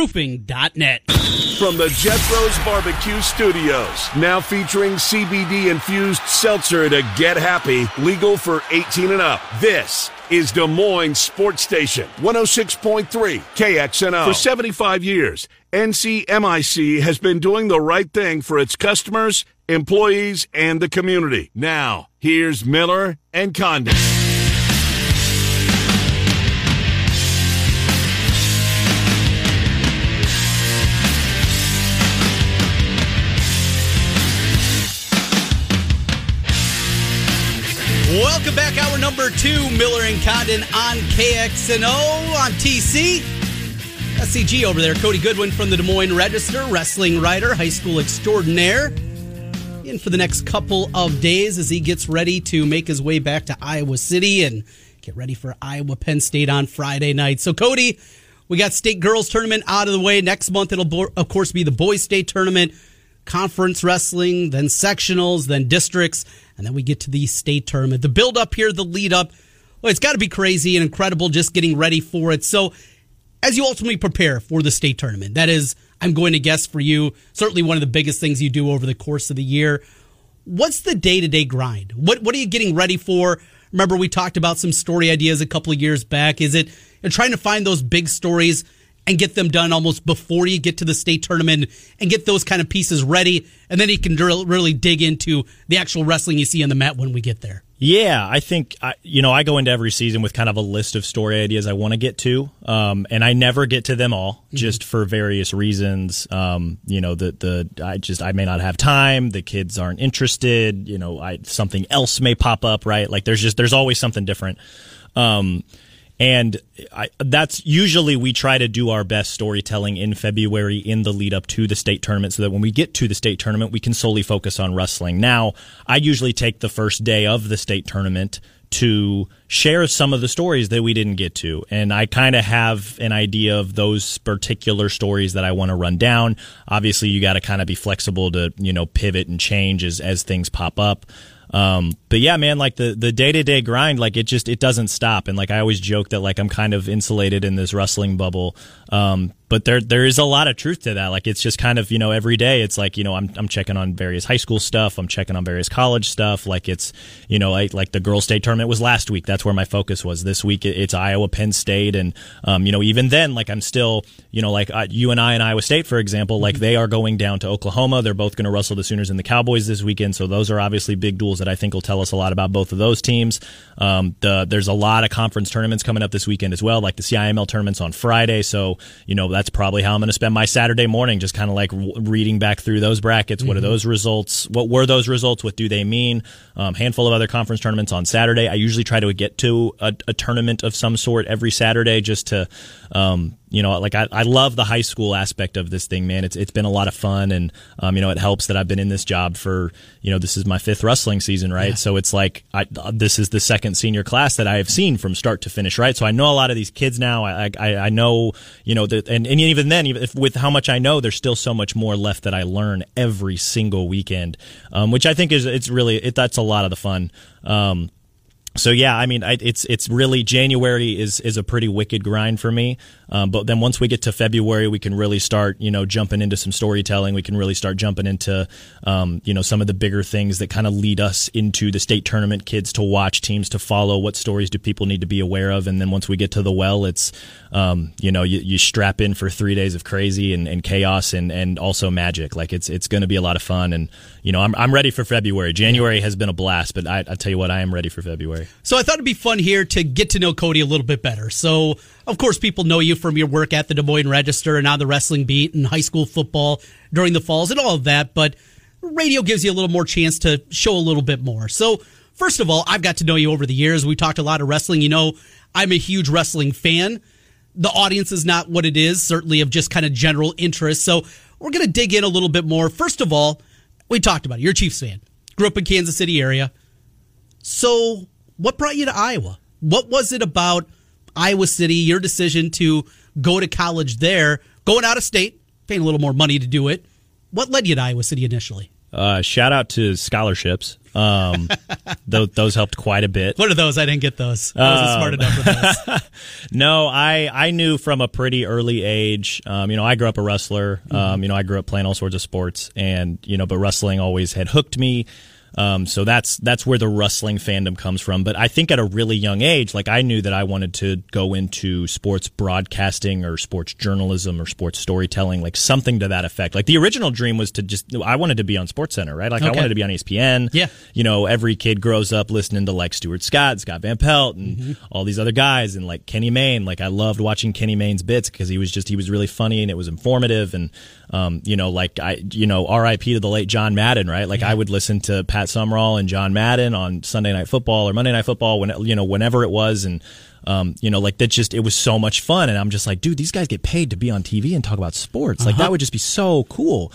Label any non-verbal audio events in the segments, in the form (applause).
Roofing.net. From the Jethro's Barbecue Studios, now featuring CBD infused seltzer to get happy, legal for 18 and up. This is Des Moines Sports Station, 106.3 KXNO. For 75 years, NCMIC has been doing the right thing for its customers, employees, and the community. Now, here's Miller and Condon. Welcome back, hour number two, Miller and Condon on KXNO on TC. SCG over there, Cody Goodwin from the Des Moines Register, wrestling writer, high school extraordinaire. In for the next couple of days as he gets ready to make his way back to Iowa City and get ready for Iowa Penn State on Friday night. So, Cody, we got state girls tournament out of the way. Next month, it'll, of course, be the boys state tournament, conference wrestling, then sectionals, then districts and then we get to the state tournament. The build up here, the lead up, well, it's got to be crazy and incredible just getting ready for it. So, as you ultimately prepare for the state tournament, that is, I'm going to guess for you, certainly one of the biggest things you do over the course of the year. What's the day to day grind? What What are you getting ready for? Remember, we talked about some story ideas a couple of years back. Is it trying to find those big stories and get them done almost before you get to the state tournament and get those kind of pieces ready. And then you can really dig into the actual wrestling you see on the mat when we get there. Yeah, I think I you know I go into every season with kind of a list of story ideas I want to get to, um, and I never get to them all mm-hmm. just for various reasons. Um, you know, the the I just I may not have time. The kids aren't interested. You know, I something else may pop up. Right, like there's just there's always something different. Um, and I, that's usually we try to do our best storytelling in February in the lead up to the state tournament so that when we get to the state tournament, we can solely focus on wrestling. Now, I usually take the first day of the state tournament to share some of the stories that we didn't get to. And I kind of have an idea of those particular stories that I want to run down. Obviously, you got to kind of be flexible to, you know, pivot and change as, as things pop up. Um, but yeah, man, like the the day to day grind, like it just it doesn't stop. And like I always joke that like I'm kind of insulated in this wrestling bubble. Um, but there there is a lot of truth to that. Like it's just kind of you know every day it's like you know I'm I'm checking on various high school stuff. I'm checking on various college stuff. Like it's you know like like the girls state tournament was last week. That's where my focus was. This week it's Iowa Penn State, and um, you know even then like I'm still you know like uh, UNI and I in Iowa State for example. Like they are going down to Oklahoma. They're both going to wrestle the Sooners and the Cowboys this weekend. So those are obviously big duels that I think will tell us a lot about both of those teams. Um, the, there's a lot of conference tournaments coming up this weekend as well, like the CIML tournaments on Friday. So you know that's probably how I'm going to spend my Saturday morning just kind of like reading back through those brackets. Mm-hmm. What are mm-hmm. those results? What were those results? What do they mean? Um, handful of other conference tournaments on Saturday. I usually try to get to a, a tournament of some sort every Saturday just to um, you know, like I, I love the high school aspect of this thing, man. It's it's been a lot of fun, and um, you know, it helps that I've been in this job for you know this is my fifth wrestling season, right? Yeah. So it's like I, this is the second senior class that I have seen from start to finish, right? So I know a lot of these kids now. I I, I know you know that, and, and even then, even if, with how much I know, there's still so much more left that I learn every single weekend, um, which I think is it's really it, that's a lot of the fun. Um, so yeah, I mean, I, it's it's really January is is a pretty wicked grind for me. Um, but then once we get to February, we can really start, you know, jumping into some storytelling. We can really start jumping into, um, you know, some of the bigger things that kind of lead us into the state tournament. Kids to watch, teams to follow. What stories do people need to be aware of? And then once we get to the well, it's, um, you know, you, you, strap in for three days of crazy and, and chaos and and also magic. Like it's it's going to be a lot of fun. And you know, I'm I'm ready for February. January has been a blast, but I, I tell you what, I am ready for February. So I thought it'd be fun here to get to know Cody a little bit better. So of course, people know you from your work at the Des Moines Register and on the wrestling beat and high school football during the falls and all of that. But radio gives you a little more chance to show a little bit more. So, first of all, I've got to know you over the years. We talked a lot of wrestling. You know, I'm a huge wrestling fan. The audience is not what it is, certainly of just kind of general interest. So, we're going to dig in a little bit more. First of all, We talked about it. You're a Chiefs fan. Grew up in Kansas City area. So, what brought you to Iowa? What was it about Iowa City, your decision to go to college there, going out of state, paying a little more money to do it? What led you to Iowa City initially? Uh, shout out to scholarships. Um, (laughs) th- those helped quite a bit. What are those? I didn't get those. I wasn't smart enough for those. (laughs) No, I I knew from a pretty early age. Um, you know, I grew up a wrestler. Um, you know, I grew up playing all sorts of sports, and you know, but wrestling always had hooked me. Um, so that's that's where the wrestling fandom comes from. But I think at a really young age, like I knew that I wanted to go into sports broadcasting or sports journalism or sports storytelling, like something to that effect. Like the original dream was to just I wanted to be on Sports Center, right? Like I wanted to be on ESPN. Yeah. You know, every kid grows up listening to like Stuart Scott, Scott Van Pelt, and all these other guys, and like Kenny Mayne. Like I loved watching Kenny Mayne's bits because he was just he was really funny and it was informative and um, you know, like I, you know, R.I.P. to the late John Madden, right? Like I would listen to Pat Summerall and John Madden on Sunday Night Football or Monday Night Football when you know whenever it was, and um, you know, like that just it was so much fun, and I'm just like, dude, these guys get paid to be on TV and talk about sports, like that would just be so cool.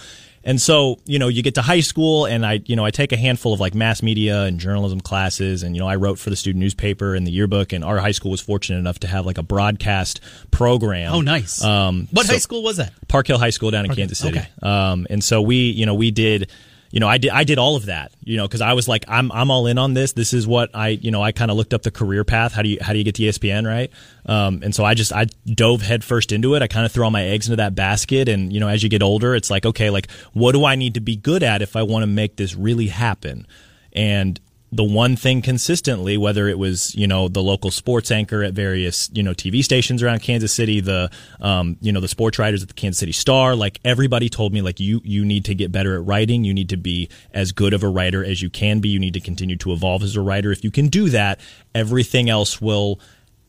And so, you know, you get to high school and I, you know, I take a handful of like mass media and journalism classes and, you know, I wrote for the student newspaper and the yearbook and our high school was fortunate enough to have like a broadcast program. Oh, nice. Um, what so- high school was that? Park Hill High School down in Park Hill, Kansas City. okay. Um, and so we, you know, we did, you know, I did, I did all of that, you know, cause I was like, I'm, I'm all in on this. This is what I, you know, I kind of looked up the career path. How do you, how do you get to ESPN? Right. Um, and so I just, I dove headfirst into it. I kind of threw all my eggs into that basket. And, you know, as you get older, it's like, okay, like, what do I need to be good at if I want to make this really happen? And, the one thing consistently, whether it was you know the local sports anchor at various you know TV stations around Kansas City, the um, you know the sports writers at the Kansas City Star, like everybody told me like you you need to get better at writing, you need to be as good of a writer as you can be, you need to continue to evolve as a writer. If you can do that, everything else will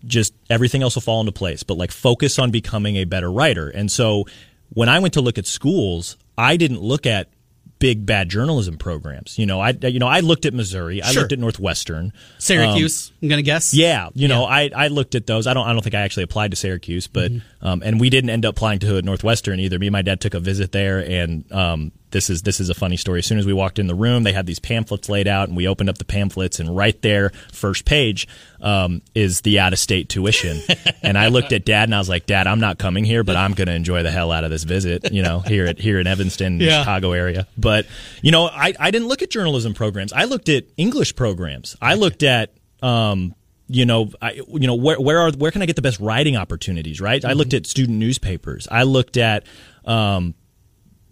just everything else will fall into place. But like focus on becoming a better writer. And so when I went to look at schools, I didn't look at big bad journalism programs. You know, I you know I looked at Missouri, I Sure. looked at Northwestern, Syracuse, I'm going to guess. Um, yeah, you know, I, I looked at those. I don't I don't think I actually applied to Syracuse, but Mm-hmm. um, and we didn't end up applying to Northwestern either. Me and my dad took a visit there, and um, this is this is a funny story. As soon as we walked in the room, they had these pamphlets laid out, and we opened up the pamphlets, and right there, first page, um, is the out of state tuition. (laughs) and I looked at dad, and I was like, Dad, I'm not coming here, but I'm going to enjoy the hell out of this visit. You know, here at here in Evanston, Yeah. Chicago area. But you know, I I didn't look at journalism programs. I looked at English programs. I looked at um, you know, I, you know, where where are where can I get the best writing opportunities? Right. I looked at student newspapers. I looked at um,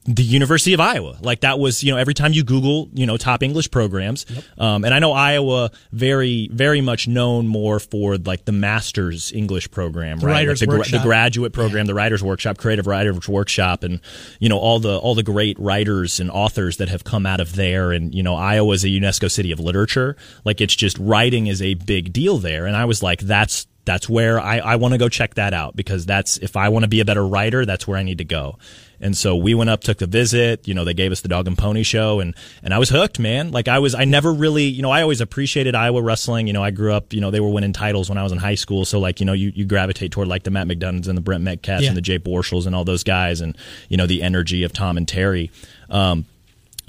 the University of Iowa. Like that was, you know, every time you Google, you know, top English programs. Um, and I know Iowa very, very much known more for like the master's English program, right? Writers like the, gra- the graduate program, the writers workshop, creative writers workshop, and, you know, all the, all the great writers and authors that have come out of there. And, you know, Iowa is a UNESCO city of literature. Like it's just writing is a big deal there. And I was like, that's, that's where I, I want to go check that out because that's if I want to be a better writer, that's where I need to go. And so we went up, took the visit. You know, they gave us the dog and pony show, and and I was hooked, man. Like I was, I never really, you know, I always appreciated Iowa wrestling. You know, I grew up, you know, they were winning titles when I was in high school, so like, you know, you, you gravitate toward like the Matt McDonoughs and the Brent Metcalfs Yeah. and the Jay Borschels and all those guys, and you know, the energy of Tom and Terry. Um,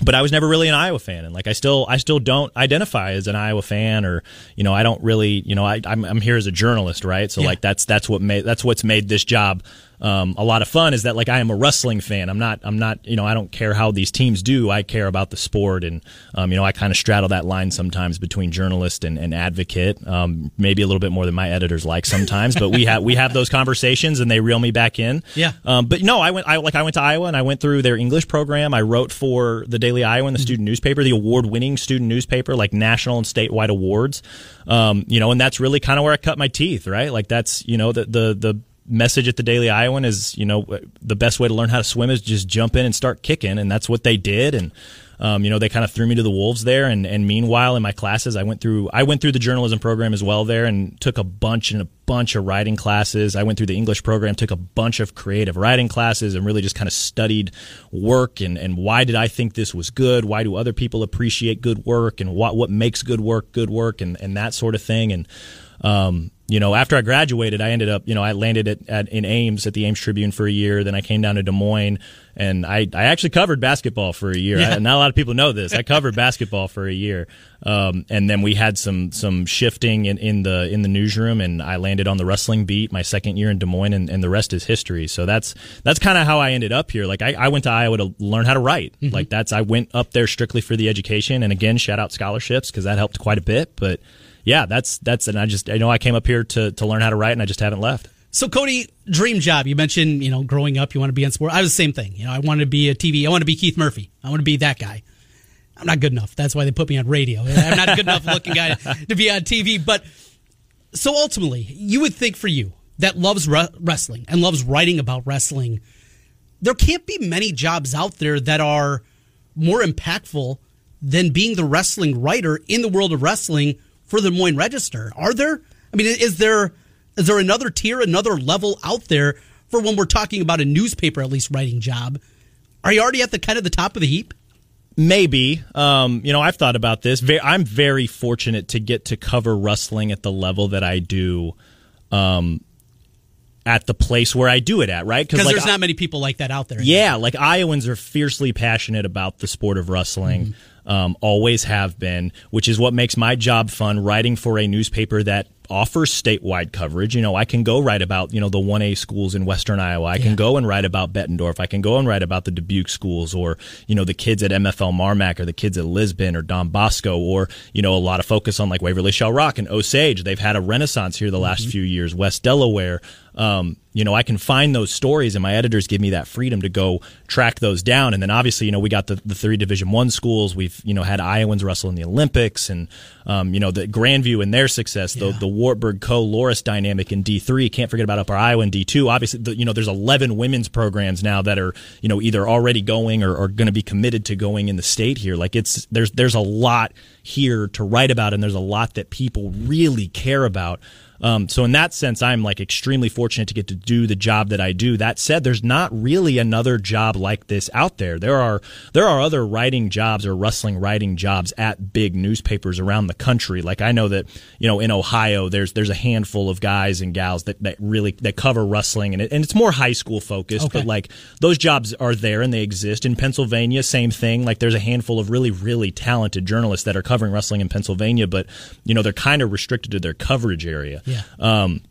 but I was never really an Iowa fan, and like I still, I still don't identify as an Iowa fan, or you know, I don't really, you know, I, I'm, I'm here as a journalist, right? So Yeah. like that's that's what made that's what's made this job um, a lot of fun is that like I am a wrestling fan. I'm not, I'm not, you know, I don't care how these teams do. I care about the sport, and um, you know, I kind of straddle that line sometimes between journalist and, and advocate. Um, maybe a little bit more than my editors like sometimes, but we have we have those conversations, and they reel me back in. Yeah. Um, but no, I went. I like I went to Iowa and I went through their English program. I wrote for the Daily Iowan, the student newspaper, the award-winning student newspaper, like national and statewide awards. Um, you know, and that's really kind of where I cut my teeth, right? Like that's you know the the the message at the Daily Iowan is you know the best way to learn how to swim is just jump in and start kicking, and that's what they did. And um, you know they kind of threw me to the wolves there. And, and meanwhile, in my classes, I went through I went through the journalism program as well there, and took a bunch and a bunch of writing classes. I went through the English program, took a bunch of creative writing classes, and really just kind of studied work and and why did I think this was good? Why do other people appreciate good work? And what what makes good work good work? And and that sort of thing. And Um, you know, after I graduated, I ended up, you know, I landed at, at in Ames at the Ames Tribune for a year. Then I came down to Des Moines, and I, I actually covered basketball for a year. Yeah. I, not a lot of people know this. I covered basketball for a year, um, and then we had some some shifting in, in the in the newsroom, and I landed on the wrestling beat my second year in Des Moines, and, and the rest is history. So that's that's kind of how I ended up here. Like I, I went to Iowa to learn how to write. Like that's I went up there strictly for the education, and again, shout out scholarships because that helped quite a bit, but yeah, that's that's and I just I know I came up here to to learn how to write and I just haven't left. So, Cody, dream job. You mentioned, you know, growing up, you want to be in sport. I was the same thing. You know, I wanted to be a TV. I want to be Keith Murphy. I want to be that guy. I'm not good enough. That's why they put me on radio. I'm not a good enough looking guy to be on TV. But so ultimately, you would think for you that loves re- wrestling and loves writing about wrestling, there can't be many jobs out there that are more impactful than being the wrestling writer in the world of wrestling for the Des Moines Register. Are there? I mean, is there is there another tier, another level out there for when we're talking about a newspaper at least writing job? Are you already at the kind of the top of the heap? Maybe. Um, you know, I've thought about this. I'm very fortunate to get to cover wrestling at the level that I do. Um, at the place where I do it at, right? Because like, there's not many people like that out there. Yeah, like Iowans are fiercely passionate about the sport of wrestling. Um, always have been, which is what makes my job fun. Writing for a newspaper that offers statewide coverage. You know, I can go write about you know the one A schools in Western Iowa. I can go and write about Bettendorf. I can go and write about the Dubuque schools, or you know the kids at MFL Marmac, or the kids at Lisbon, or Don Bosco, or you know a lot of focus on like Waverly Shell Rock and Osage. They've had a renaissance here the last few years. West Delaware. Um, you know, I can find those stories, and my editors give me that freedom to go track those down. And then obviously, you know, we got the, the three Division One schools. We've you know had Iowans wrestle in the Olympics, and um, you know the Grandview and their success. The the Wartburg Coe Loras dynamic in D three. Can't forget about Upper Iowa in D two. Obviously, the, you know there's 11 women's programs now that are you know either already going or, or going to be committed to going in the state here. Like it's there's there's a lot here to write about, and there's a lot that people really care about. Um, so in that sense, I'm like extremely fortunate to get to do the job that I do. That said, there's not really another job like this out there. There are there are other writing jobs or wrestling writing jobs at big newspapers around the country. Like I know that you know in Ohio, there's there's a handful of guys and gals that, that really that cover wrestling, and it, and it's more high school focused. Okay. But like those jobs are there and they exist in Pennsylvania. Same thing. Like there's a handful of really really talented journalists that are covering wrestling in Pennsylvania, but you know they're kind of restricted to their coverage area. Yeah. Um,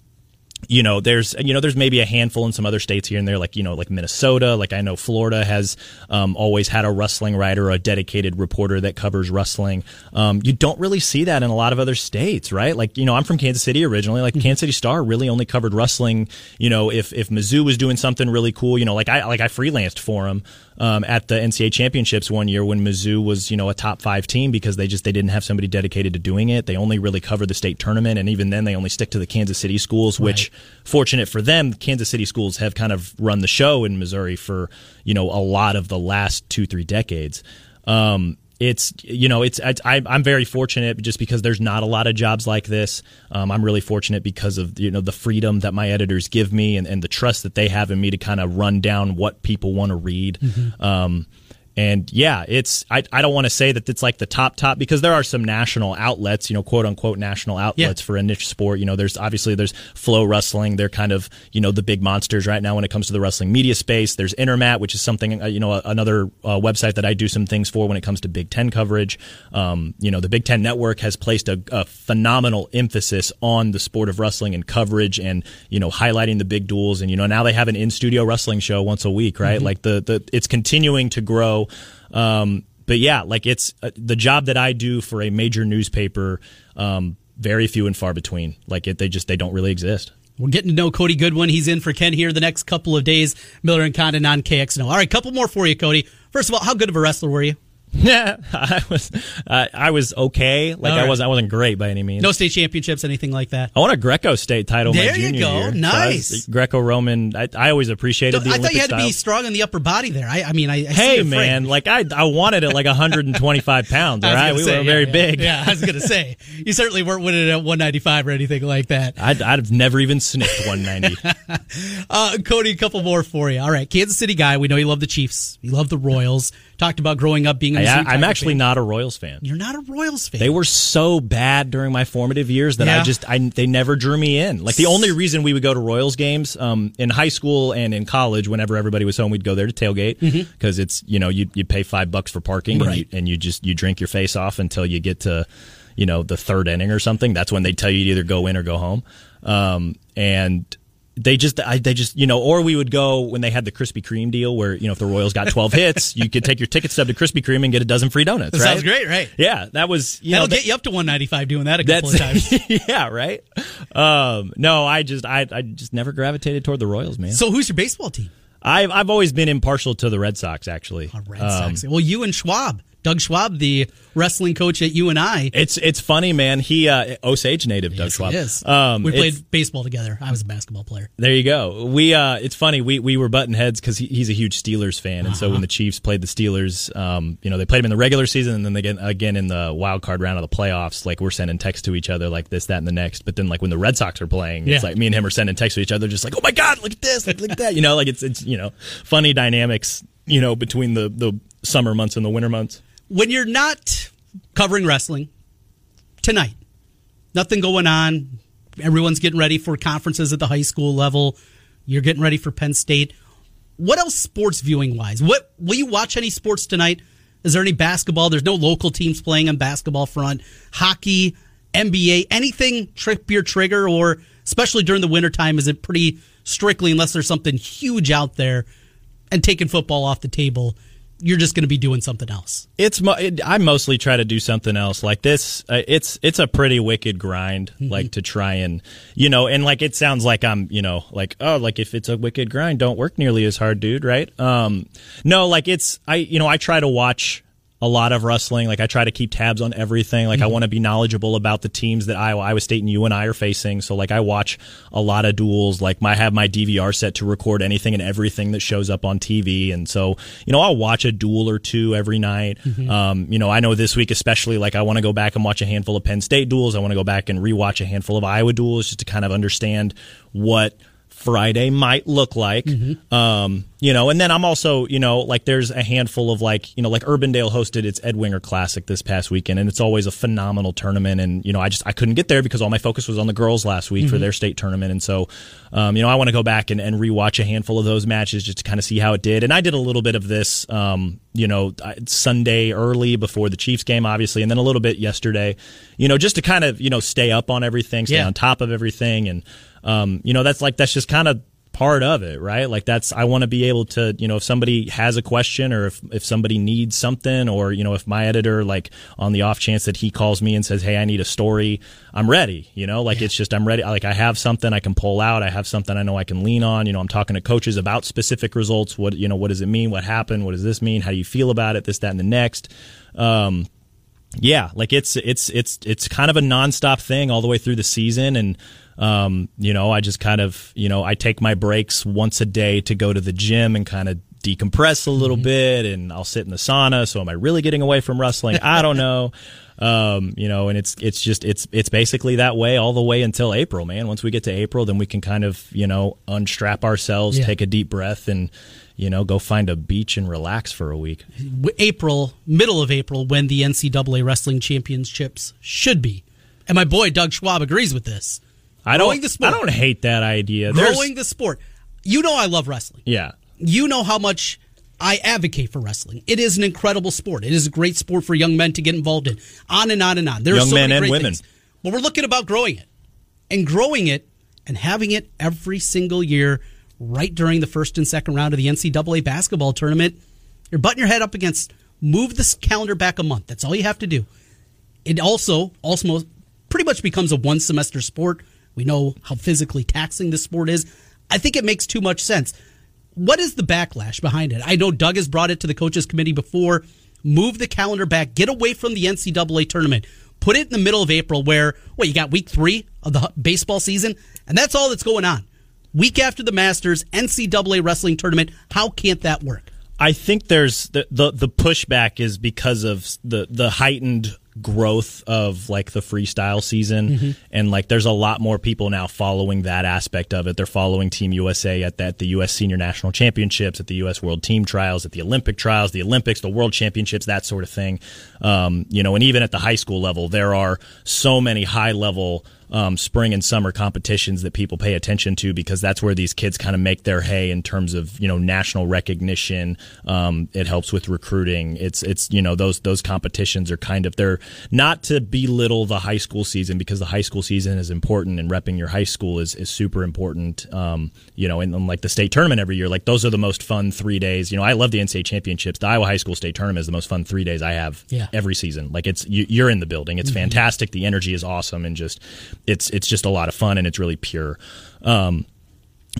you know, there's you know, there's maybe a handful in some other states here and there, like you know, like Minnesota. Like I know Florida has um, always had a wrestling writer, a dedicated reporter that covers wrestling. Um, you don't really see that in a lot of other states, right? Like you know, I'm from Kansas City originally. Like Kansas City Star really only covered wrestling. You know, if if Mizzou was doing something really cool, you know, like I like I freelanced for them um, at the NCAA championships one year when Mizzou was you know a top five team because they just they didn't have somebody dedicated to doing it. They only really cover the state tournament, and even then they only stick to the Kansas City schools, which fortunate for them, Kansas City schools have kind of run the show in Missouri for you know a lot of the last two three decades. Um, it's you know it's I, I'm very fortunate just because there's not a lot of jobs like this. Um, I'm really fortunate because of you know the freedom that my editors give me and, and the trust that they have in me to kind of run down what people want to read. Um, and yeah, it's I, I don't want to say that it's like the top top because there are some national outlets, you know, quote unquote national outlets for a niche sport. You know, there's obviously there's Flow Wrestling, they're kind of you know the big monsters right now when it comes to the wrestling media space. There's Intermat, which is something uh, you know another uh, website that I do some things for when it comes to Big Ten coverage. Um, you know, the Big Ten Network has placed a, a phenomenal emphasis on the sport of wrestling and coverage, and you know highlighting the big duels. And you know now they have an in studio wrestling show once a week, right? Like the the it's continuing to grow. Um, but yeah, like it's uh, the job that I do for a major newspaper. Um, very few and far between. Like it, they just they don't really exist. We're getting to know Cody Goodwin. He's in for Ken here the next couple of days. Miller and Condon on KXNO. All right, couple more for you, Cody. First of all, how good of a wrestler were you? Yeah, (laughs) I was uh, I was okay. Like All I wasn't I wasn't great by any means. No state championships, anything like that? I won a Greco state title my There you junior go. year. Nice. was Greco-Roman. I, I always appreciated the I thought you had to be strong in the upper body there. I, I mean, I, I Hey man, like I I wanted it like 125 pounds. (laughs) All right, we say, were yeah, very yeah. big. Yeah, I was going to say. You certainly weren't winning at 195 or anything like that. (laughs) I'd, I'd have never even sniffed 190. Uh, Cody, a couple more for you. All right, Kansas City guy. We know you love the Chiefs. You love the Royals. Talked about growing up being. a I, I'm actually not a Royals fan. You're not a Royals fan. They were so bad during my formative years that Yeah. I just I they never drew me in. Like the only reason we would go to Royals games um, in high school and in college, whenever everybody was home, we'd go there to tailgate because it's you know you you pay five bucks for parking and, you, Mm-hmm. And you just you drink your face off until you get to you know the third inning or something. That's when they tell you to either go in or go home. Um, and they just, I, they just, you know, or we would go when they had the Krispy Kreme deal, where you know if the Royals got twelve (laughs) hits, you could take your ticket stub to Krispy Kreme and get a dozen free donuts. That right? sounds great, right? Yeah, that was you That'll know, get you up to 195 doing that a couple of times. (laughs) yeah, right. Um, no, I just I I just never gravitated toward the Royals, man. So who's your baseball team? I've I've always been impartial to the Red Sox, actually. Oh, Red Um, Sox. Well, you and Schwab, Doug Schwab, the wrestling coach at UNI. It's it's funny, man. He uh, Osage native, Doug Schwab. is. Um, we played baseball together. I was a basketball player. There you go. We uh, it's funny. We we were button heads because he, he's a huge Steelers fan, and so Uh-huh. when the Chiefs played the Steelers, um, you know, they played them in the regular season, and then they get again in the wild card round of the playoffs. Like we're sending texts to each other, like this, that, and the next. But then like when the Red Sox are playing, Yeah. it's like me and him are sending texts to each other, just like, oh my god, look at this, look, look at that. You know, like it's it's you know funny dynamics. You know, between the the summer months and the winter months. When you're not covering wrestling tonight, nothing going on. Everyone's getting ready for conferences at the high school level. You're getting ready for Penn State. What else sports viewing wise? What will you watch any sports tonight? Is there any basketball? There's no local teams playing on basketball front. Hockey, NBA, anything trip your trigger or especially during the wintertime, is it pretty strictly unless there's something huge out there and taking football off the table, you're just going to be doing something else. It's mo- it, I mostly try to do something else like this. Uh, it's it's a pretty wicked grind, like to try and you know, and like it sounds like I'm you know like oh like if it's a wicked grind, don't work nearly as hard, dude. Right? Um, no, like it's I you know I try to watch a lot of wrestling. Like I try to keep tabs on everything. Like I want to be knowledgeable about the teams that Iowa, Iowa State and UNI are facing. So like I watch a lot of duels. Like my, I have my DVR set to record anything and everything that shows up on TV. And so, you know, I'll watch a duel or two every night. Um, you know, I know this week especially, like I want to go back and watch a handful of Penn State duels. I want to go back and rewatch a handful of Iowa duels just to kind of understand what Friday might look like. Um, you know, and then I'm also, you know, like there's a handful of like, you know, like Urbandale hosted its Ed Winger Classic this past weekend, and it's always a phenomenal tournament. And you know, I just I couldn't get there because all my focus was on the girls last week for their state tournament, and so, um, you know, I want to go back and, and rewatch a handful of those matches just to kind of see how it did. And I did a little bit of this, um, you know, Sunday early before the Chiefs game, obviously, and then a little bit yesterday, you know, just to kind of you know stay up on everything, stay Yeah. on top of everything, and um, you know, that's like that's just kind of part of it, right? Like that's I want to be able to, you know, if somebody has a question or if if somebody needs something or you know, if my editor like on the off chance that he calls me and says, "Hey, I need a story." I'm ready, you know? Like it's just I'm ready like I have something I can pull out, I have something I know I can lean on, you know, I'm talking to coaches about specific results, what you know, what does it mean? What happened? What does this mean? How do you feel about it? This that and the next. Um yeah, like it's it's it's it's kind of a nonstop thing all the way through the season, and um, you know, I just kind of you know I take my breaks once a day to go to the gym and kind of decompress a little bit, and I'll sit in the sauna. So am I really getting away from wrestling? I don't know. (laughs) Um, you know, and it's it's just it's it's basically that way all the way until April, man. Once we get to April, then we can kind of you know unstrap ourselves, Yeah. take a deep breath, and you know go find a beach and relax for a week. April, middle of April, when the NCAA wrestling championships should be. And my boy Doug Schwab agrees with this. I don't the sport. I don't hate that idea. There's- Growing the sport. You know I love wrestling. Yeah. You know how much I advocate for wrestling. It is an incredible sport. It is a great sport for young men to get involved in. On and on and on. There are so men many and great women. things. But we're looking about growing it. And growing it and having it every single year right during the first and second round of the NCAA basketball tournament. You're butting your head up against move this calendar back a month. That's all you have to do. It also also pretty much becomes a one semester sport. We know how physically taxing this sport is. I think it makes too much sense. What is the backlash behind it? I know Doug has brought it to the coaches committee before. Move the calendar back. Get away from the NCAA tournament. Put it in the middle of April where, what, you got week three of the baseball season? And that's all that's going on. Week after the Masters, NCAA wrestling tournament. How can't that work? I think there's the, the the pushback is because of the the heightened growth of like the freestyle season. Mm-hmm. and like there's a lot more people now following that aspect of it. They're following team usa at that the us senior national championships at the us world team trials at the olympic trials the olympics the world championships that sort of thing. Um, you know and even at the high school level there are so many high level um, spring and summer competitions that people pay attention to because that's where these kids kind of make their hay in terms of you know national recognition. Um, it helps with recruiting. It's it's you know those those competitions are kind of they're not to belittle the high school season because the high school season is important and repping your high school is is super important. Um, you know, and, and like the state tournament every year, like those are the most fun three days. You know, I love the NCAA championships. The Iowa High School State Tournament is the most fun three days I have Yeah. every season. Like it's you, you're in the building. It's fantastic. The energy is awesome, and just it's it's just a lot of fun, and it's really pure. Um,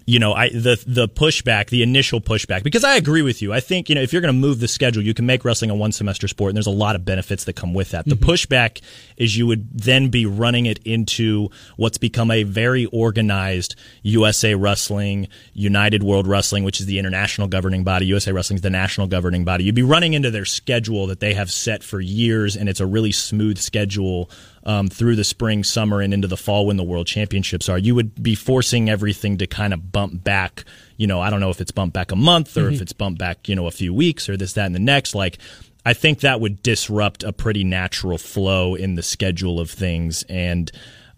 you know, I the the pushback, the initial pushback, because I agree with you. I think you know if you're going to move the schedule, you can make wrestling a one semester sport, and there's a lot of benefits that come with that. The pushback is you would then be running it into what's become a very organized USA Wrestling, United World Wrestling, which is the international governing body. USA Wrestling is the national governing body. You'd be running into their schedule that they have set for years, and it's a really smooth schedule um, through the spring, summer, and into the fall when the World Championships are. You would be forcing everything to kind of bump back. You know, I don't know if it's bumped back a month or if it's bumped back, you know, a few weeks or this, that, and the next. Like, I think that would disrupt a pretty natural flow in the schedule of things. And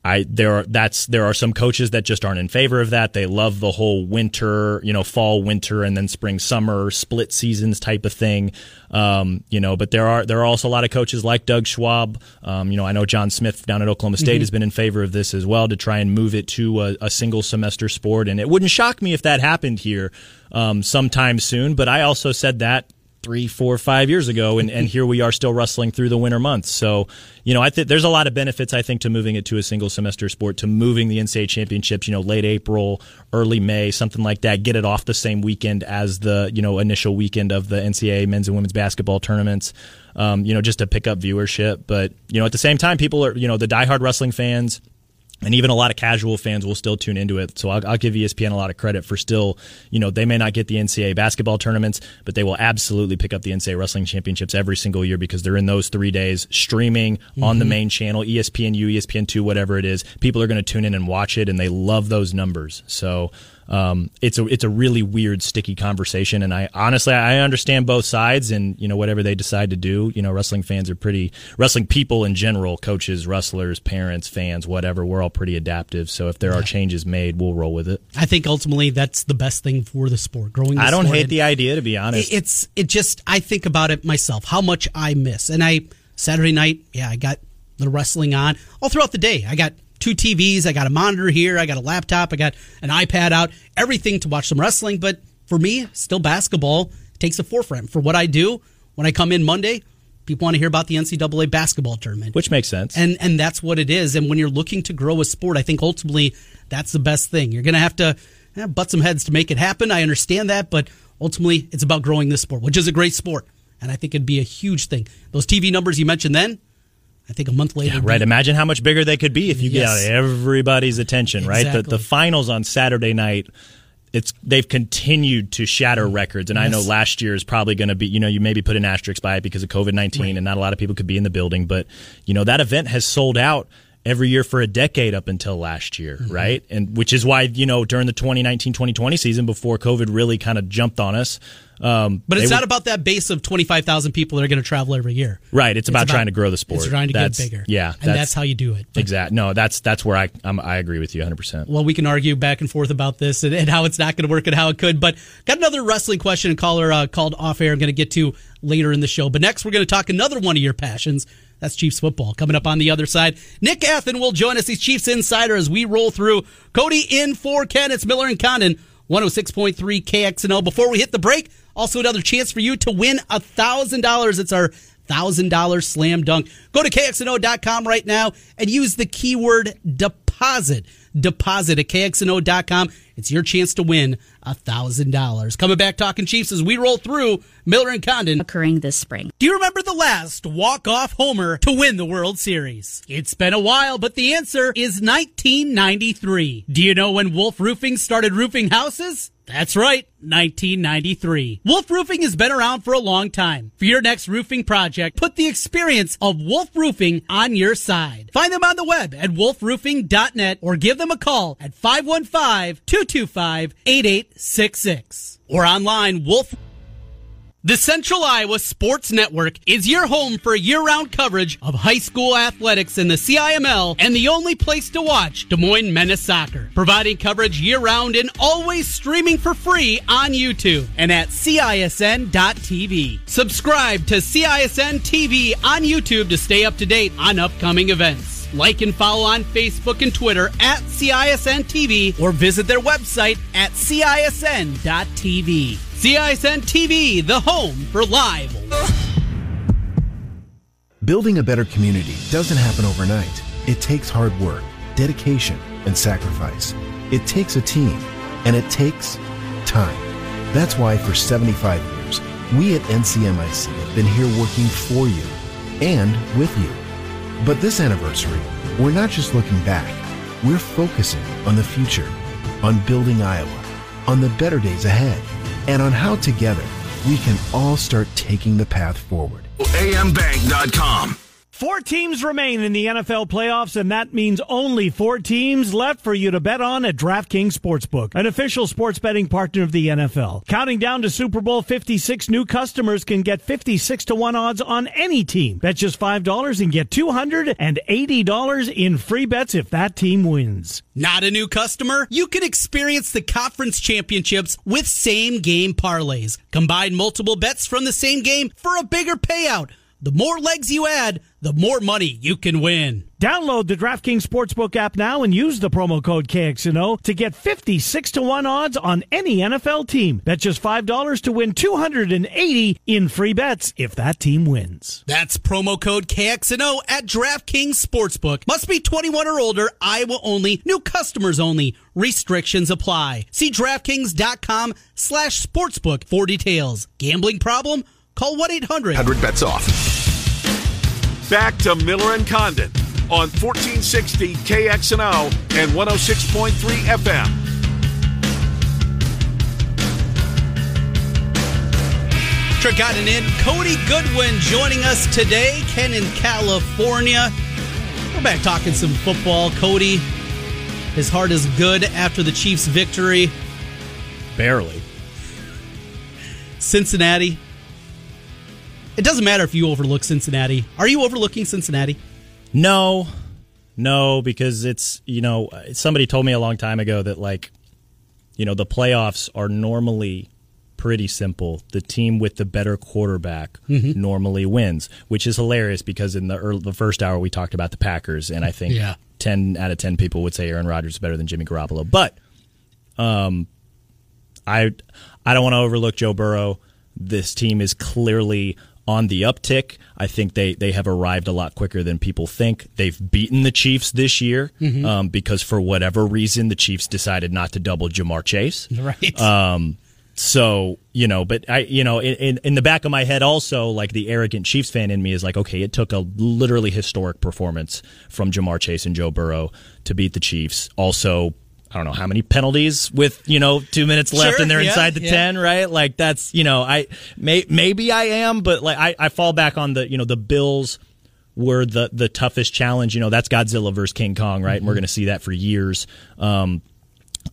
I there are that's there are some coaches that just aren't in favor of that. They love the whole winter, you know, fall, winter, and then spring, summer, split seasons type of thing. Um, you know, but there are there are also a lot of coaches like Doug Schwab. Um, you know, I know John Smith down at Oklahoma State has been in favor of this as well to try and move it to a, a single semester sport. And it wouldn't shock me if that happened here um, sometime soon. But I also said that three, four, five years ago, and, and here we are still wrestling through the winter months. So, you know, I think there's a lot of benefits, I think, to moving it to a single semester sport, to moving the NCAA championships, you know, late April, early May, something like that, get it off the same weekend as the, you know, initial weekend of the NCAA men's and women's basketball tournaments. Um, you know, just to pick up viewership. But, you know, at the same time, people are, you know, the diehard wrestling fans, and even a lot of casual fans will still tune into it. So I'll, I'll give ESPN a lot of credit for still, you know, they may not get the NCAA basketball tournaments, but they will absolutely pick up the NCAA wrestling championships every single year because they're in those three days streaming on the mm-hmm. main channel, E ESPNU, ESPN2, whatever it is. People are going to tune in and watch it, and they love those numbers. So um, it's a it's a really weird, sticky conversation, and I honestly I understand both sides, and you know whatever they decide to do, you know wrestling fans are pretty wrestling people in general, coaches, wrestlers, parents, fans, whatever. We're all pretty adaptive, so if there are changes made, we'll roll with it. I think ultimately that's the best thing for the sport. Growing. The I don't sport hate the idea, to be honest. It's it just I think about it myself how much I miss and I Saturday night yeah I got the wrestling on all throughout the day I got two TVs I got a monitor here I got a laptop I got an iPad out everything to watch some wrestling but for me still basketball takes a forefront for what I do when I come in Monday people want to hear about the NCAA basketball tournament which makes sense. and and that's what it is. And when you're looking to grow a sport, I think ultimately that's the best thing. You're going to have to eh, butt some heads to make it happen. I understand that, but ultimately it's about growing this sport, which is a great sport, and I think it'd be a huge thing. Those TV numbers you mentioned then, I think a month later, Yeah, right. Imagine how much bigger they could be if you Yes. get everybody's attention, right? The, the finals on Saturday night, it's they've continued to shatter mm. records, and I know last year is probably going to be, you know, you maybe put an asterisk by it because of COVID nineteen, and not a lot of people could be in the building, but you know that event has sold out every year for a decade up until last year, Mm-hmm. right? And which is why you know during the 2019-2020 season before COVID really kind of jumped on us. Um, But it's not were- about that base of 25,000 people that are going to travel every year. Right, it's about trying to grow the sport. It's trying to That's- get bigger. yeah, And that's- that's, how you do it. Exactly. No, that's that's where I I'm, I agree with you 100. percent well, we can argue back and forth about this and, and how it's not going to work and how it could. But got another wrestling question and caller uh, called off air. I'm going to get to later in the show. But next, we're going to talk another one of your passions. That's Chiefs football. Coming up on the other side, Nick Athan will join us. He's Chiefs insider as we roll through. Cody in for Ken. It's Miller and Condon. 106.3 KXNO. Before we hit the break, also another chance for you to win a $1,000. It's our $1,000 slam dunk. Go to KXNO.com right now and use the keyword deposit. Deposit at KXNO.com. It's your chance to win $1,000. Coming back talking Chiefs as we roll through Miller and Condon. occurring this spring. Do you remember the last walk-off homer to win the World Series? It's been a while, but the answer is 1993. Do you know when Wolf Roofing started roofing houses? That's right, 1993. Wolf Roofing has been around for a long time. For your next roofing project, put the experience of Wolf Roofing on your side. Find them on the web at wolfroofing.net or give them a call at 515-225-8866 or online wolf the Central Iowa Sports Network is your home for year-round coverage of high school athletics in the CIML and the only place to watch Des Moines Menace Soccer. Providing coverage year-round and always streaming for free on YouTube and at CISN.TV. Subscribe to CISN TV on YouTube to stay up to date on upcoming events. Like and follow on Facebook and Twitter at CISN TV or visit their website at CISN.TV. CISN TV, the home for live. Building a better community doesn't happen overnight. It takes hard work, dedication, and sacrifice. It takes a team, and it takes time. That's why for 75 years, we at NCMIC have been here working for you and with you. But this anniversary, we're not just looking back, we're focusing on the future, on building Iowa, on the better days ahead and on how together we can all start taking the path forward. AMBank.com. Four teams remain in the NFL playoffs, and that means only four teams left for you to bet on at DraftKings Sportsbook, an official sports betting partner of the NFL. Counting down to Super Bowl 56, new customers can get 56 to 1 odds on any team. Bet just $5 and get $280 in free bets if that team wins. Not a new customer? You can experience the conference championships with same game parlays. Combine multiple bets from the same game for a bigger payout. The more legs you add, the more money you can win. Download the DraftKings Sportsbook app now and use the promo code KXNO to get 56 to 1 odds on any NFL team. Bet just $5 to win 280 in free bets if that team wins. That's promo code KXNO at DraftKings Sportsbook. Must be 21 or older, Iowa only, new customers only. Restrictions apply. See DraftKings.com slash sportsbook for details. Gambling problem? Call 1 800 100 bets off. Back to Miller and Condon on 1460 KXNO and 106.3 FM. Trick gotten in. Cody Goodwin joining us today. Ken in California. We're back talking some football. Cody, his heart is good after the Chiefs' victory. Barely. Cincinnati. It doesn't matter if you overlook Cincinnati. Are you overlooking Cincinnati? No, no, because it's you know somebody told me a long time ago that like you know the playoffs are normally pretty simple. The team with the better quarterback Mm-hmm. normally wins, which is hilarious because in the early, the first hour we talked about the Packers, and I think Yeah. ten out of ten people would say Aaron Rodgers is better than Jimmy Garoppolo. But um, I I don't want to overlook Joe Burrow. This team is clearly on the uptick. I think they they have arrived a lot quicker than people think. They've beaten the Chiefs this year um, because for whatever reason the Chiefs decided not to double Ja'Marr Chase. (laughs) Right. Um, so you know, but I, you know, in in the back of my head, also like the arrogant Chiefs fan in me is like, okay, it took a literally historic performance from Ja'Marr Chase and Joe Burrow to beat the Chiefs. Also, I don't know how many penalties with you know two minutes left Sure, and they're yeah, inside the yeah. ten, right? Like that's you know, I may maybe I am, but like I, I fall back on the you know the Bills were the the toughest challenge. You know, that's Godzilla versus King Kong, right? And we're going to see that for years. Um,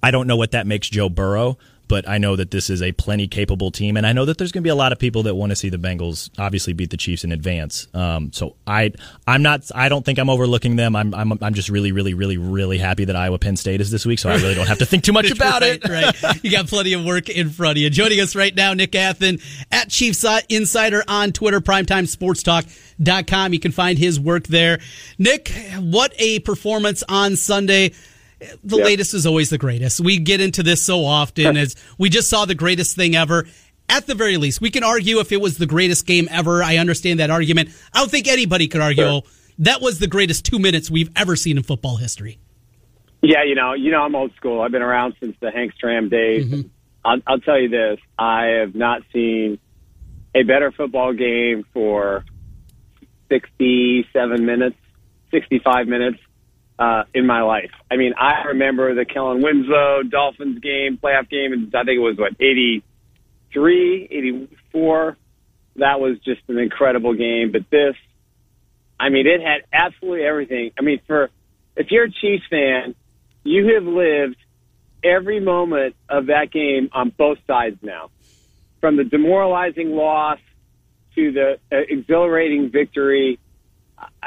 I don't know what that makes Joe Burrow, but I know that this is a plenty capable team, and I know that there's going to be a lot of people that want to see the Bengals obviously beat the Chiefs in advance. Um, so I, I'm not, I don't think I'm overlooking them. I'm, I'm, I'm just really, really, really, really happy that Iowa Penn State is this week, so I really don't have to think too much (laughs) about right, it. right. You got plenty of work in front of you. Joining us right now, Nick Athan at Chiefs Insider on Twitter, PrimetimeSportsTalk.com. You can find his work there. Nick, what a performance on Sunday. The latest is always the greatest. We get into this so often as we just saw the greatest thing ever. At the very least, we can argue if it was the greatest game ever. I understand that argument. I don't think anybody could argue Sure. Oh, that was the greatest two minutes we've ever seen in football history. Yeah, you know, you know, I'm old school. I've been around since the Hank Stram days. Mm-hmm. I'll, I'll tell you this: I have not seen a better football game for 67 minutes, 65 minutes uh, in my life. I mean, I remember the Kellen Winslow Dolphins game, playoff game, and I think it was what 83, 84. That was just an incredible game. But this, I mean, it had absolutely everything. I mean, for if you're a Chiefs fan, you have lived every moment of that game on both sides now, from the demoralizing loss to the uh, exhilarating victory.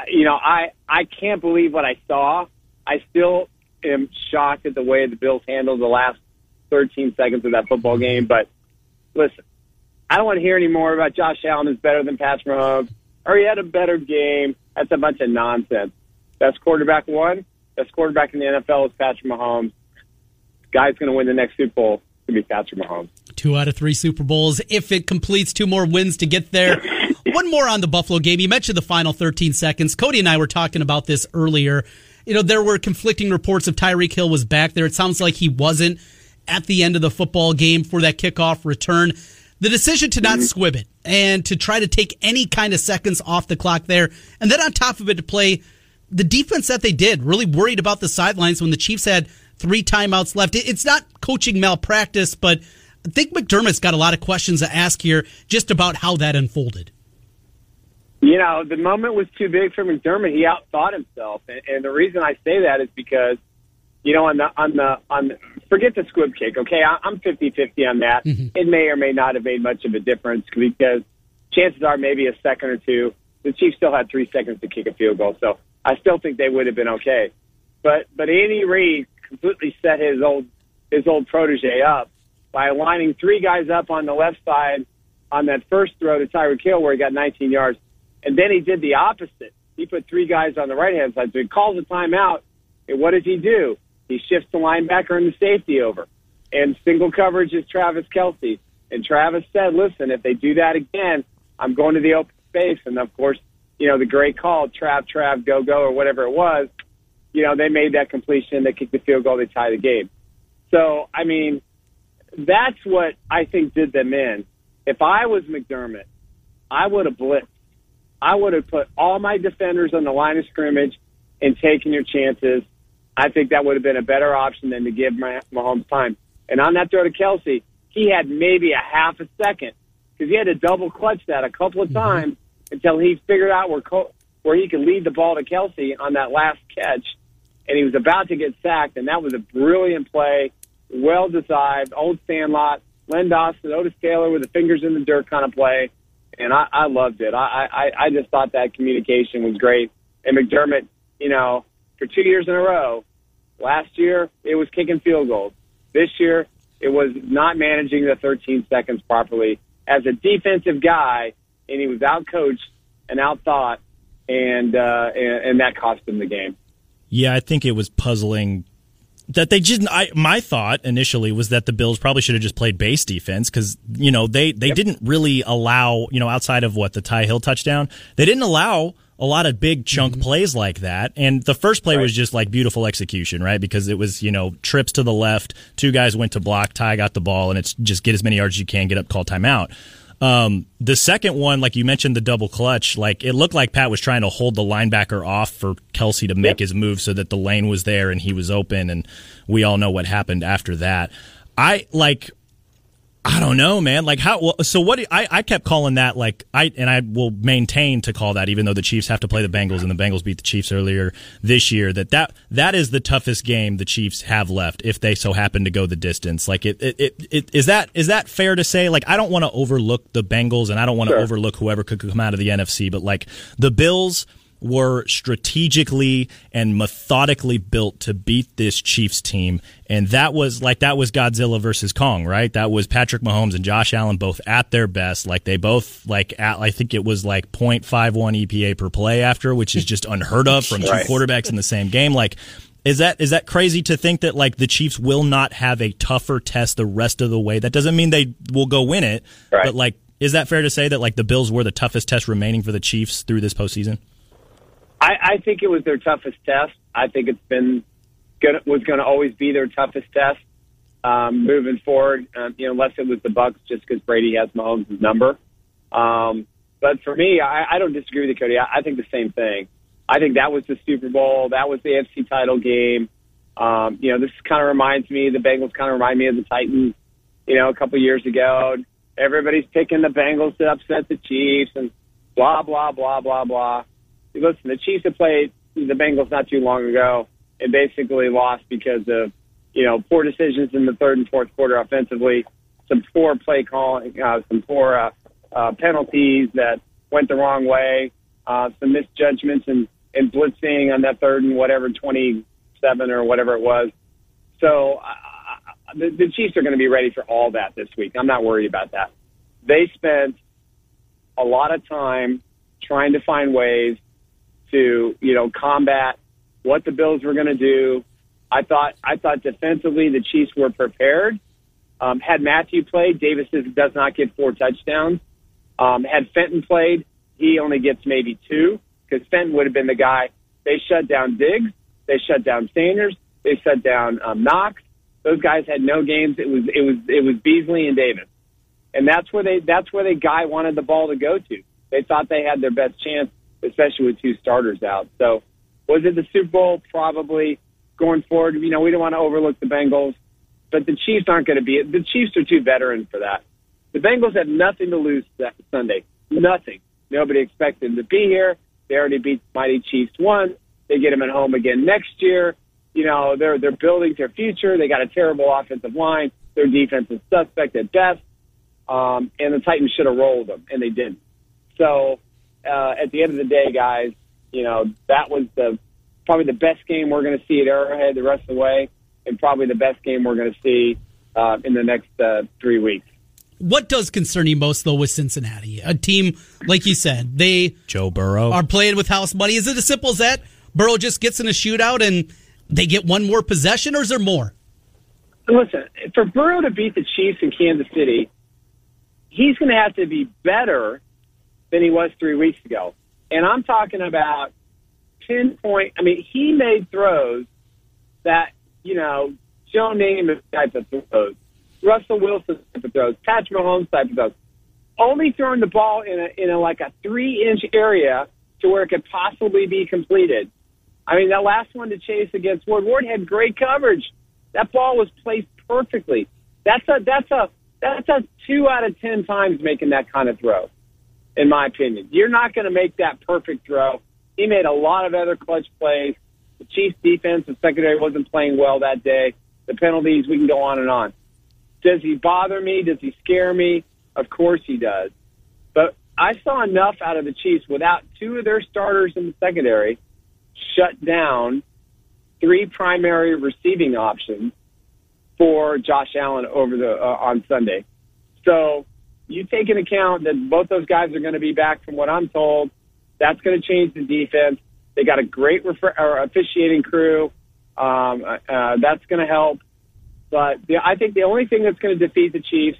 You know, I I can't believe what I saw. I still am shocked at the way the Bills handled the last 13 seconds of that football mm-hmm. game. But listen, I don't want to hear any more about Josh Allen is better than Patrick Mahomes or he had a better game. That's a bunch of nonsense. Best quarterback won. Best quarterback in the NFL is Patrick Mahomes. Guy's going to win the next Super Bowl. to be Patrick Mahomes. Two out of three Super Bowls. If it completes two more wins to get there. (laughs) One more on the Buffalo game. You mentioned the final 13 seconds. Cody and I were talking about this earlier. You know, there were conflicting reports of Tyreek Hill was back there. It sounds like he wasn't at the end of the football game for that kickoff return. The decision to not mm-hmm. squib it and to try to take any kind of seconds off the clock there. And then on top of it, to play the defense that they did, really worried about the sidelines when the Chiefs had three timeouts left. It's not coaching malpractice, but I think McDermott's got a lot of questions to ask here just about how that unfolded. You know, the moment was too big for McDermott. He outthought himself, and, and the reason I say that is because, you know, on the on the on the, forget the squib kick. Okay, I, I'm fifty fifty on that. Mm-hmm. It may or may not have made much of a difference because chances are maybe a second or two. The Chiefs still had three seconds to kick a field goal, so I still think they would have been okay. But but Andy Reid completely set his old his old protege up by lining three guys up on the left side on that first throw to Tyreek Hill where he got 19 yards. And then he did the opposite. He put three guys on the right hand side. So he calls a timeout. And what does he do? He shifts the linebacker and the safety over. And single coverage is Travis Kelce. And Travis said, listen, if they do that again, I'm going to the open space. And of course, you know, the great call, trap, trap, go, go, or whatever it was, you know, they made that completion. They kicked the field goal. They tie the game. So, I mean, that's what I think did them in. If I was McDermott, I would have blitzed. I would have put all my defenders on the line of scrimmage and taken your chances. I think that would have been a better option than to give Mahomes time. And on that throw to Kelce, he had maybe a half a second because he had to double clutch that a couple of mm-hmm. times mm-hmm. until he figured out where where he could lead the ball to Kelce on that last catch. And he was about to get sacked, and that was a brilliant play, well designed, old Sandlot, Len Dawson, Otis Taylor with the fingers in the dirt kind of play and I, I loved it. I, I, I just thought that communication was great. And McDermott, you know, for two years in a row, last year it was kicking field goals. This year it was not managing the 13 seconds properly as a defensive guy, and he was out coached and out thought, and, uh, and and that cost him the game. Yeah, I think it was puzzling that they just I my thought initially was that the Bills probably should have just played base defense because you know they they yep. didn't really allow you know outside of what the Ty Hill touchdown they didn't allow a lot of big chunk mm-hmm. plays like that and the first play right. was just like beautiful execution right because it was you know trips to the left two guys went to block Ty got the ball and it's just get as many yards as you can get up call timeout um, the second one, like you mentioned, the double clutch, like it looked like Pat was trying to hold the linebacker off for Kelce to make yep. his move so that the lane was there and he was open, and we all know what happened after that. I like I don't know, man. Like how? Well, so what? I I kept calling that like I and I will maintain to call that even though the Chiefs have to play the Bengals and the Bengals beat the Chiefs earlier this year. That that that is the toughest game the Chiefs have left if they so happen to go the distance. Like it it, it, it is that is that fair to say? Like I don't want to overlook the Bengals and I don't want to sure. overlook whoever could come out of the NFC, but like the Bills were strategically and methodically built to beat this Chiefs team. And that was like that was Godzilla versus Kong, right? That was Patrick Mahomes and Josh Allen both at their best. Like they both like at I think it was like 0.51 EPA per play after, which is just unheard of from two right. quarterbacks in the same game. Like is that is that crazy to think that like the Chiefs will not have a tougher test the rest of the way? That doesn't mean they will go win it, right. but like is that fair to say that like the Bills were the toughest test remaining for the Chiefs through this postseason? I, I think it was their toughest test. I think it's been gonna, was going to always be their toughest test um, moving forward. Um, you know, unless it was the Bucks, just because Brady has Mahomes' number. Um, but for me, I, I don't disagree with you, Cody. I, I think the same thing. I think that was the Super Bowl. That was the AFC title game. Um, you know, this kind of reminds me, the Bengals kind of remind me of the Titans, you know, a couple years ago. Everybody's picking the Bengals to upset the Chiefs and blah, blah, blah, blah, blah. Listen, the Chiefs have played the Bengals not too long ago and basically lost because of, you know, poor decisions in the third and fourth quarter offensively, some poor play calling, uh, some poor uh, uh, penalties that went the wrong way, uh, some misjudgments and, and blitzing on that third and whatever, 27 or whatever it was. So uh, the, the Chiefs are going to be ready for all that this week. I'm not worried about that. They spent a lot of time trying to find ways to, you know, combat what the Bills were going to do. I thought I thought defensively the Chiefs were prepared. Um, had Mathieu played, Davis does not get four touchdowns. Um, had Fenton played, he only gets maybe two because Fenton would have been the guy. They shut down Diggs, they shut down Sanders, they shut down um, Knox. Those guys had no games. It was it was it was Beasley and Davis, and that's where they that's where the guy wanted the ball to go to. They thought they had their best chance, especially with two starters out. So, was it the Super Bowl? Probably. Going forward, you know, we don't want to overlook the Bengals, but the Chiefs aren't going to be. The Chiefs are too veteran for that. The Bengals have nothing to lose that Sunday. Nothing. Nobody expected them to be here. They already beat mighty Chiefs once. They get them at home again next year. You know, they're they're building their future. They got a terrible offensive line. Their defense is suspect at best. Um, and the Titans should have rolled them, and they didn't. So uh, at the end of the day, guys, you know that was the probably the best game we're going to see at Arrowhead the rest of the way, and probably the best game we're going to see uh, in the next uh, three weeks. What does concern you most, though, with Cincinnati? A team, like you said, they Joe Burrow are playing with house money. Is it as simple as that? Burrow just gets in a shootout and they get one more possession, or is there more? Listen, for Burrow to beat the Chiefs in Kansas City, he's going to have to be better than he was three weeks ago. And I'm talking about pinpoint. I mean, he made throws that, you know, Joe Namath type of throws Russell Wilson type of throws, Patrick Mahomes type of throws. Only throwing the ball in a in a like a three inch area to where it could possibly be completed. I mean, that last one to Chase against Ward. Ward had great coverage. That ball was placed perfectly. That's a that's a that's a two out of ten times making that kind of throw, in my opinion. You're not going to make that perfect throw. He made a lot of other clutch plays. The Chiefs defense and secondary wasn't playing well that day. The penalties, we can go on and on. Does he bother me? Does he scare me? Of course he does. But I saw enough out of the Chiefs without two of their starters in the secondary shut down three primary receiving options for Josh Allen over the uh, on Sunday. So you take into account that both those guys are going to be back from what I'm told. That's going to change the defense. They got a great refer- or officiating crew. Um, uh, that's going to help. But the, I think the only thing that's going to defeat the Chiefs,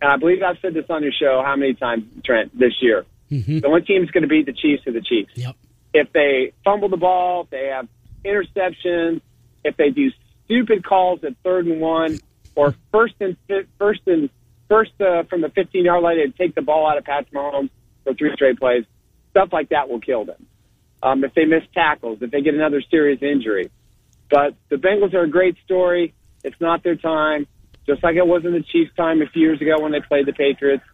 and I believe I've said this on your show how many times, Trent, this year, mm-hmm. the only team that's going to beat the Chiefs are the Chiefs. Yep. If they fumble the ball, if they have interceptions, if they do stupid calls at third and one, or first and first and first uh, from the 15 yard line and take the ball out of Patrick Mahomes for three straight plays, stuff like that will kill them. Um, if they miss tackles, if they get another serious injury. But the Bengals are a great story. It's not their time, just like it wasn't the Chiefs' time a few years ago when they played the Patriots,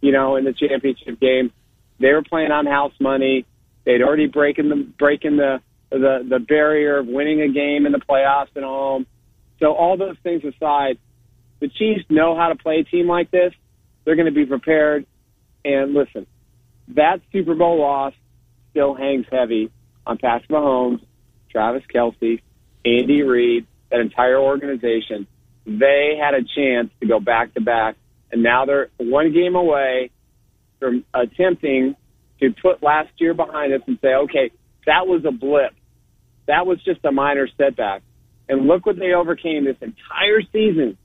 you know, in the championship game. They were playing on house money. They'd already breaking the breaking the the the barrier of winning a game in the playoffs at home. So all those things aside, the Chiefs know how to play a team like this. They're going to be prepared. And listen, that Super Bowl loss still hangs heavy on Patrick Mahomes, Travis Kelce, Andy Reid, that entire organization, they had a chance to go back to back, and now they're one game away from attempting to put last year behind us and say, okay, that was a blip. That was just a minor setback. And look what they overcame this entire season.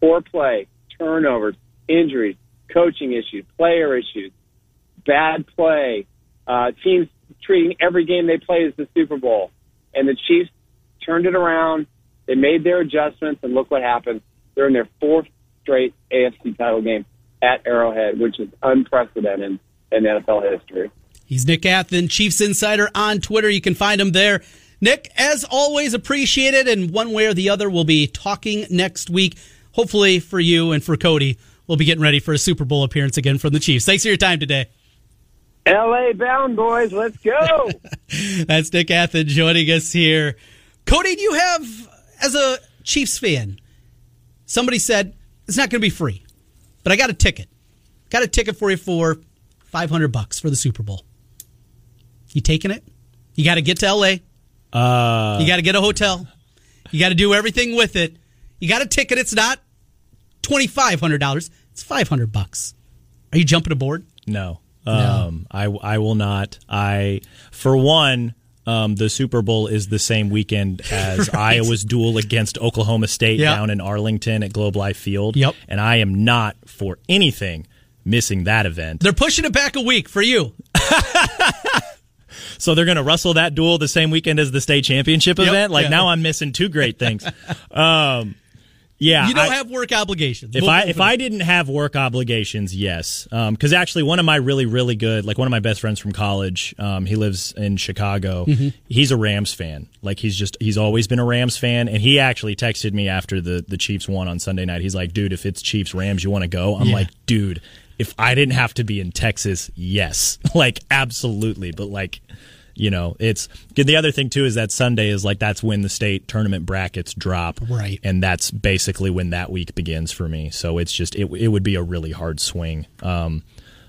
Poor play, turnovers, injuries, coaching issues, player issues, bad play, uh, teams treating every game they play as the Super Bowl. And the Chiefs turned it around they made their adjustments, and look what happened. They're in their fourth straight AFC title game at Arrowhead, which is unprecedented in NFL history. He's Nick Athan, Chiefs Insider on Twitter. You can find him there. Nick, as always, appreciate it. And one way or the other, we'll be talking next week. Hopefully for you and for Cody, we'll be getting ready for a Super Bowl appearance again from the Chiefs. Thanks for your time today. LA bound, boys. Let's go. (laughs) That's Nick Athan joining us here. Cody, do you have, as a Chiefs fan, somebody said it's not going to be free, but I got a ticket. Got a ticket for you for 500 bucks for the Super Bowl. You taking it? You got to get to LA. Uh, You got to get a hotel. You got to do everything with it. You got a ticket. It's not twenty five hundred dollars. It's five hundred bucks. Are you jumping aboard? no. Um, I I will not. I for one. Um, the Super Bowl is the same weekend (laughs) as Iowa's duel against Oklahoma State Yep. down in Arlington at Globe Life Field. Yep. And I am not for anything missing that event. They're pushing it back a week for you. (laughs) So they're going to wrestle that duel the same weekend as the state championship Yep. event. Like Yeah. now I'm missing two great things. (laughs) um, yeah, You don't I- have work obligations. If We'll I if I didn't have work obligations, yes, because actually one of my really really good like one of my best friends from college, um, he lives in Chicago. Mm-hmm. He's a Rams fan. Like he's just he's always been a Rams fan, and he actually texted me after the the Chiefs won on Sunday night. He's like, "Dude, if it's Chiefs Rams, you want to go?" I'm Yeah. like, "Dude, if I didn't have to be in Texas, yes, (laughs) like absolutely." But like you know it's the other thing too is that sunday is like that's when the state tournament brackets drop Right. and that's basically when that week begins for me so it's just it, it would be a really hard swing um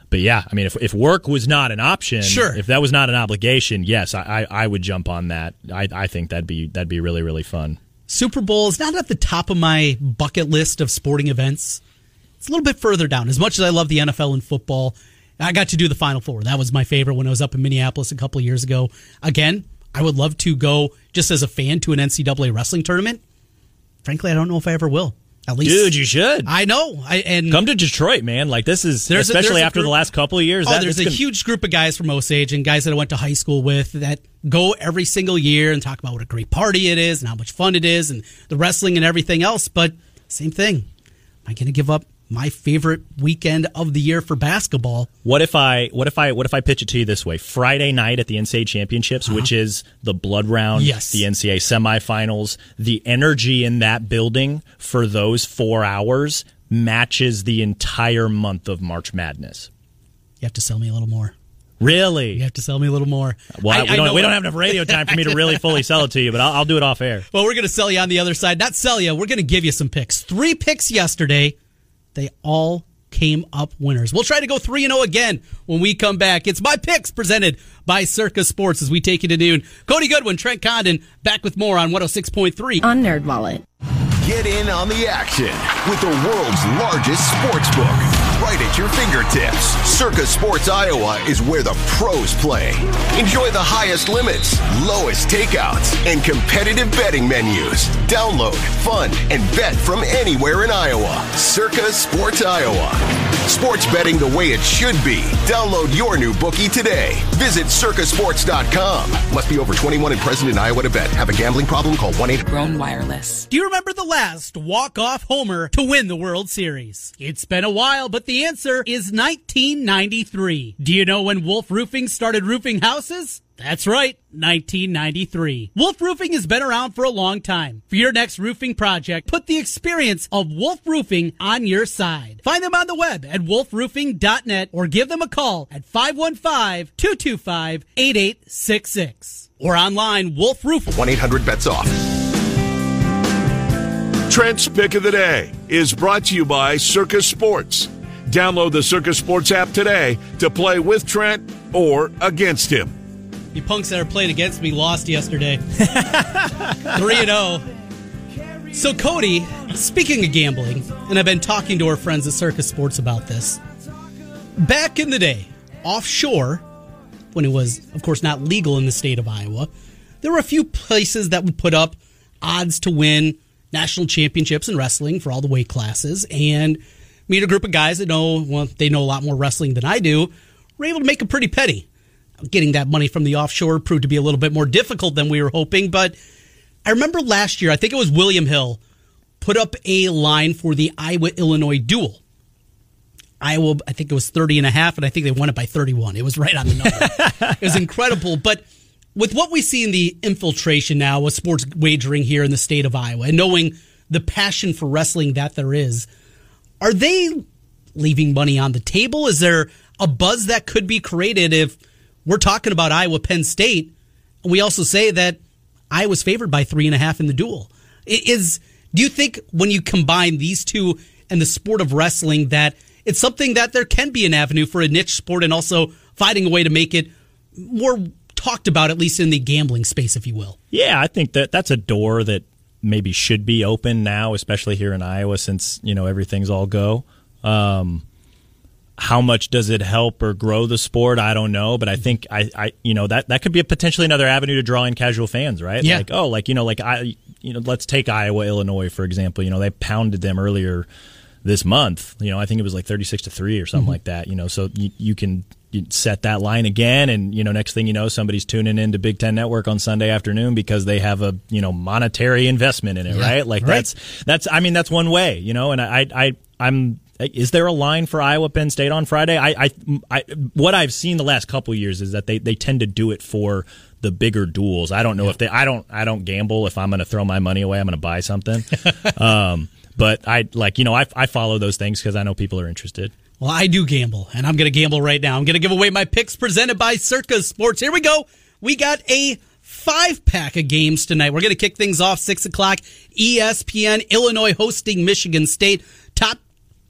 but yeah i mean if, if work was not an option Sure. if that was not an obligation yes i i, I would jump on that i i think that'd be that'd be really really fun Super Bowl is not at the top of my bucket list of sporting events. It's a little bit further down. As much as I love the NFL and football, I got to do the Final Four. That was my favorite when I was up in Minneapolis a couple of years ago. Again, I would love to go just as a fan to an NCAA wrestling tournament. Frankly, I don't know if I ever will. At least, dude you should I know. I and come to detroit man like this is There's especially a after the last couple of years Oh, that- there's a gonna- huge group of guys from Osage and guys that I went to high school with that go every single year and talk about what a great party it is and how much fun it is and the wrestling and everything else. But same thing. Am I going to give up my favorite weekend of the year for basketball? What if I what if I what if I pitch it to you this way? Friday night at the NCAA championships, which is the blood round, Uh-huh. Yes. the NCAA semifinals, the energy in that building for those four hours matches the entire month of March Madness. You have to sell me a little more. Really? You have to sell me a little more. Well, I- we don't we don't have enough radio time for me to really (laughs) fully sell it to you, but I'll, I'll do it off air. Well, we're going to sell you on the other side. Not sell you. We're going to give you some picks. Three picks yesterday. They all came up winners. We'll try to go 3 and 0 again when we come back. It's my picks presented by Circa Sports as we take you to noon. Cody Goodwin, Trent Condon, back with more on 106.3. on Nerd Wallet. Get in on the action with the world's largest sports book right at your fingertips. Circa Sports Iowa is where the pros play. Enjoy the highest limits, lowest takeouts, and competitive betting menus. Download, fund, and bet from anywhere in Iowa. Circa Sports Iowa. Sports betting the way it should be. Download your new bookie today. Visit circasports.com. Must be over 21 and present in Iowa to bet. Have a gambling problem? Call 1 8 Grown Wireless. Do you remember the last walk-off homer to win the World Series? It's been a while, but the answer is 1993. Do you know when Wolf Roofing started roofing houses? That's right, 1993. Wolf Roofing has been around for a long time. For your next roofing project, put the experience of Wolf Roofing on your side. Find them on the web at wolfroofing.net or give them a call at 515-225-8866 or online Wolf Roofing. 1 800 bets off. Trent's Pick of the Day is brought to you by Circa Sports. Download the Circa Sports app today to play with Trent or against him. You punks that are playing against me lost yesterday. (laughs) 3 and 0. So, Cody, speaking of gambling, and I've been talking to our friends at Circa Sports about this. Back in the day, offshore, when it was, of course, not legal in the state of Iowa, there were a few places that would put up odds to win national championships in wrestling for all the weight classes. And meet a group of guys that know, well, they know a lot more wrestling than I do, were able to make a pretty penny getting that money from the offshore proved to be a little bit more difficult than we were hoping. But I remember last year, I think it was William Hill, put up a line for the Iowa Illinois duel. Iowa, I think it was 30 and a half, and I think they won it by 31. It was right on the number. it was (laughs) incredible. But with what we see in the infiltration now with sports wagering here in the state of Iowa and knowing the passion for wrestling that there is, are they leaving money on the table? Is there a buzz that could be created if we're talking about Iowa Penn State? We also say that Iowa's favored by three and a half in the duel. Is do you think when you combine these two and the sport of wrestling that it's something that there can be an avenue for a niche sport and also finding a way to make it more talked about, at least in the gambling space, if you will? Yeah, I think that that's a door that maybe should be open now, especially here in Iowa, since you know everything's all go. Um, how much does it help or grow the sport? I don't know, but I think I, I, you know, that that could be a potentially another avenue to draw in casual fans, right? Yeah. Like, oh, like you know, like I, you know, let's take Iowa, Illinois for example. You know, they pounded them earlier this month. You know, I think it was like thirty six to three or something mm-hmm. like that. You know, so you, you can you set that line again, and you know, next thing you know, somebody's tuning into Big Ten Network on Sunday afternoon because they have a you know monetary investment in it, yeah, right? Like right. that's that's I mean that's one way, you know, and I I I'm is there a line for Iowa Penn State on Friday? I, I, I what I've seen the last couple years is that they, they tend to do it for the bigger duels. I don't know yeah. if they. I don't. I don't gamble. If I'm going to throw my money away, I'm going to buy something. (laughs) um, but I like you know I, I follow those things because I know people are interested. Well, I do gamble, and I'm going to gamble right now. I'm going to give away my picks presented by Circa Sports. Here we go. We got a five pack of games tonight. We're going to kick things off six o'clock. ESPN Illinois hosting Michigan State. Top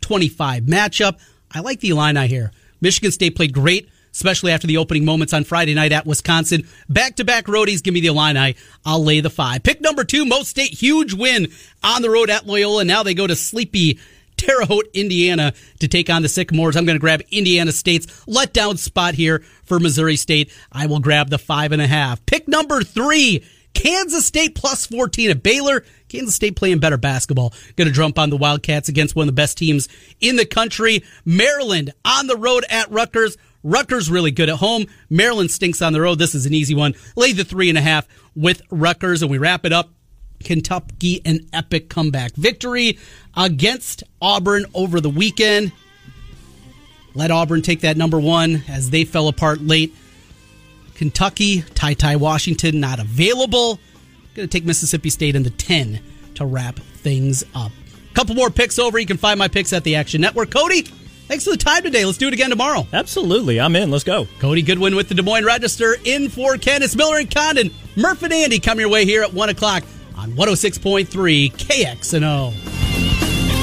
25 matchup. I like the Illini here. Michigan State played great, especially after the opening moments on Friday night at Wisconsin. Back to back roadies. Give me the Illini. I'll lay the five. Pick number two, Mo State. Huge win on the road at Loyola. Now they go to sleepy Terre Haute, Indiana to take on the Sycamores. I'm going to grab Indiana State's letdown spot here for Missouri State. I will grab the five and a half. Pick number three, Kansas State plus 14 at Baylor. Kansas State playing better basketball. Going to jump on the Wildcats against one of the best teams in the country. Maryland on the road at Rutgers. Rutgers really good at home. Maryland stinks on the road. This is an easy one. Lay the three and a half with Rutgers, and we wrap it up. Kentucky an epic comeback victory against Auburn over the weekend. Let Auburn take that number one as they fell apart late. Kentucky, Ty Ty Washington not available. Going to take Mississippi State in the 10 to wrap things up. Couple more picks over. You can find my picks at the Action Network. Cody, thanks for the time today. Let's do it again tomorrow. Absolutely. I'm in. Let's go. Cody Goodwin with the Des Moines Register in for Candace Miller and Condon. Murph and Andy come your way here at 1 o'clock on 106.3 KXNO.